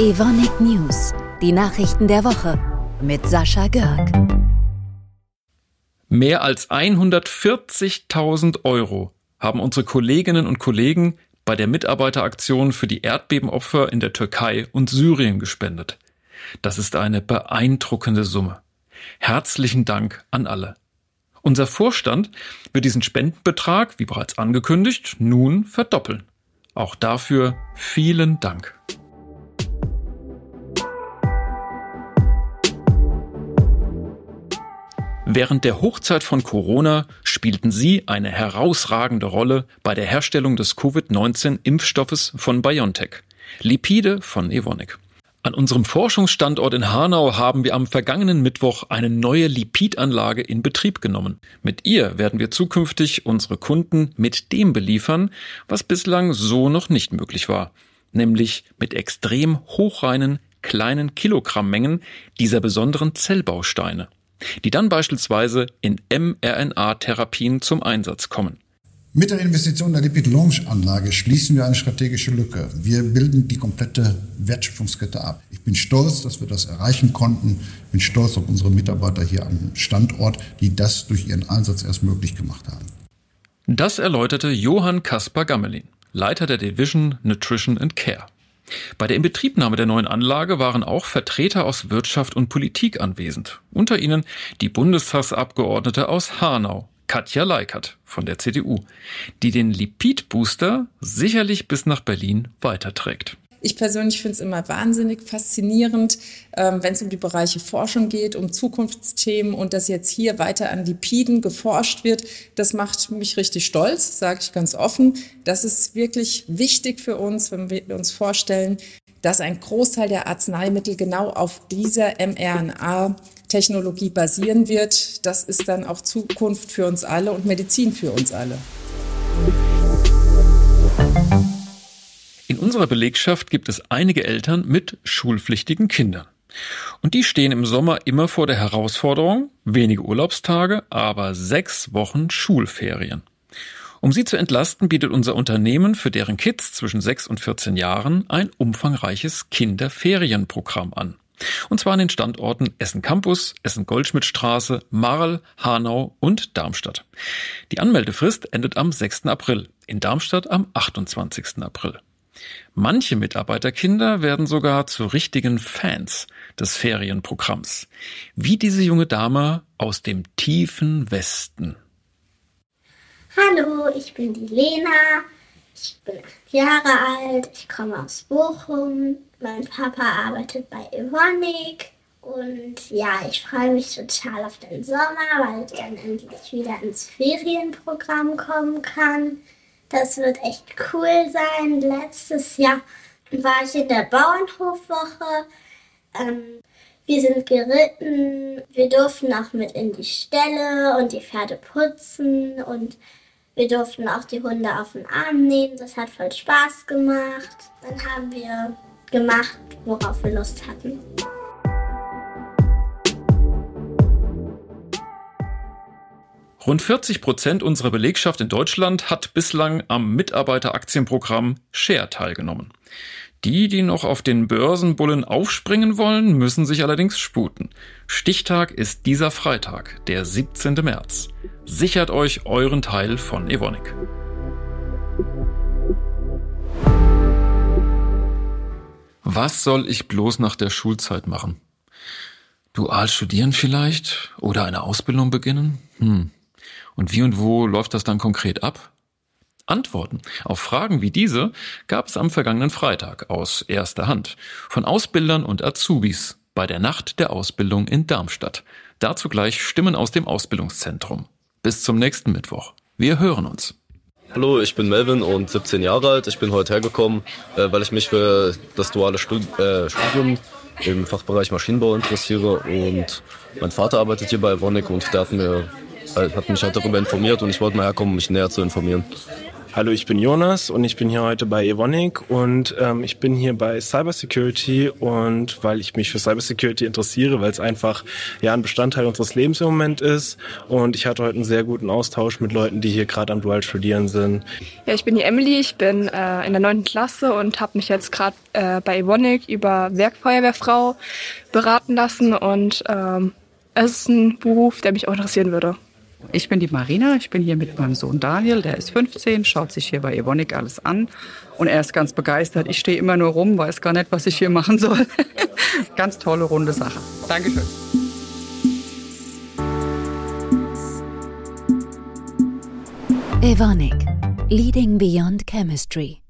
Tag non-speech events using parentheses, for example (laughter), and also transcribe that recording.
Evonik News, die Nachrichten der Woche mit Sascha Görg. Mehr als 140.000 Euro haben unsere Kolleginnen und Kollegen bei der Mitarbeiteraktion für die Erdbebenopfer in der Türkei und Syrien gespendet. Das ist eine beeindruckende Summe. Herzlichen Dank an alle. Unser Vorstand wird diesen Spendenbetrag, wie bereits angekündigt, nun verdoppeln. Auch dafür vielen Dank. Während der Hochzeit von Corona spielten Sie eine herausragende Rolle bei der Herstellung des Covid-19-Impfstoffes von BioNTech, Lipide von Evonik. An unserem Forschungsstandort in Hanau haben wir am vergangenen Mittwoch eine neue Lipidanlage in Betrieb genommen. Mit ihr werden wir zukünftig unsere Kunden mit dem beliefern, was bislang so noch nicht möglich war, nämlich mit extrem hochreinen kleinen Kilogrammmengen dieser besonderen Zellbausteine die dann beispielsweise in mRNA-Therapien zum Einsatz kommen. Mit der Investition der Lipid Launch Anlage schließen wir eine strategische Lücke. Wir bilden die komplette Wertschöpfungskette ab. Ich bin stolz, dass wir das erreichen konnten. Ich bin stolz auf unsere Mitarbeiter hier am Standort, die das durch ihren Einsatz erst möglich gemacht haben. Das erläuterte Johann Kaspar Gammelin, Leiter der Division Nutrition and Care. Bei der Inbetriebnahme der neuen Anlage waren auch Vertreter aus Wirtschaft und Politik anwesend. Unter ihnen die Bundestagsabgeordnete aus Hanau, Katja Leikert von der CDU, die den Lipid-Booster sicherlich bis nach Berlin weiterträgt. Ich persönlich finde es immer wahnsinnig faszinierend, ähm, wenn es um die Bereiche Forschung geht, um Zukunftsthemen und dass jetzt hier weiter an Lipiden geforscht wird. Das macht mich richtig stolz, sage ich ganz offen. Das ist wirklich wichtig für uns, wenn wir uns vorstellen, dass ein Großteil der Arzneimittel genau auf dieser mRNA-Technologie basieren wird. Das ist dann auch Zukunft für uns alle und Medizin für uns alle. In unserer Belegschaft gibt es einige Eltern mit schulpflichtigen Kindern. Und die stehen im Sommer immer vor der Herausforderung, wenige Urlaubstage, aber sechs Wochen Schulferien. Um sie zu entlasten, bietet unser Unternehmen für deren Kids zwischen sechs und 14 Jahren ein umfangreiches Kinderferienprogramm an. Und zwar an den Standorten Essen Campus, Essen Goldschmidtstraße, Marl, Hanau und Darmstadt. Die Anmeldefrist endet am 6. April, in Darmstadt am 28. April. Manche Mitarbeiterkinder werden sogar zu richtigen Fans des Ferienprogramms, wie diese junge Dame aus dem tiefen Westen. Hallo, ich bin die Lena. Ich bin acht Jahre alt. Ich komme aus Bochum. Mein Papa arbeitet bei Evonik. Und ja, ich freue mich total auf den Sommer, weil ich dann endlich wieder ins Ferienprogramm kommen kann. Das wird echt cool sein. Letztes Jahr war ich in der Bauernhofwoche. Ähm, wir sind geritten. Wir durften auch mit in die Ställe und die Pferde putzen. Und wir durften auch die Hunde auf den Arm nehmen. Das hat voll Spaß gemacht. Dann haben wir gemacht, worauf wir Lust hatten. Rund 40 Prozent unserer Belegschaft in Deutschland hat bislang am Mitarbeiteraktienprogramm Share teilgenommen. Die, die noch auf den Börsenbullen aufspringen wollen, müssen sich allerdings sputen. Stichtag ist dieser Freitag, der 17. März. Sichert euch euren Teil von Evonik. Was soll ich bloß nach der Schulzeit machen? Dual studieren vielleicht? Oder eine Ausbildung beginnen? Hm. Und wie und wo läuft das dann konkret ab? Antworten auf Fragen wie diese gab es am vergangenen Freitag aus erster Hand von Ausbildern und Azubis bei der Nacht der Ausbildung in Darmstadt. Dazu gleich Stimmen aus dem Ausbildungszentrum. Bis zum nächsten Mittwoch. Wir hören uns. Hallo, ich bin Melvin und 17 Jahre alt. Ich bin heute hergekommen, äh, weil ich mich für das duale äh, Studium im Fachbereich Maschinenbau interessiere und mein Vater arbeitet hier bei Wonik und der hat mir hat mich halt darüber informiert und ich wollte mal herkommen, um mich näher zu informieren. Hallo, ich bin Jonas und ich bin hier heute bei Evonik und ähm, ich bin hier bei Cybersecurity und weil ich mich für Cybersecurity interessiere, weil es einfach ja ein Bestandteil unseres Lebens im Moment ist und ich hatte heute einen sehr guten Austausch mit Leuten, die hier gerade am Dual studieren sind. Ja, ich bin die Emily, ich bin äh, in der neunten Klasse und habe mich jetzt gerade äh, bei Evonik über Werkfeuerwehrfrau beraten lassen und ähm, es ist ein Beruf, der mich auch interessieren würde. Ich bin die Marina, ich bin hier mit meinem Sohn Daniel, der ist 15, schaut sich hier bei Evonik alles an und er ist ganz begeistert. Ich stehe immer nur rum, weiß gar nicht, was ich hier machen soll. (laughs) ganz tolle, runde Sache. Dankeschön. Evonik, Leading Beyond Chemistry.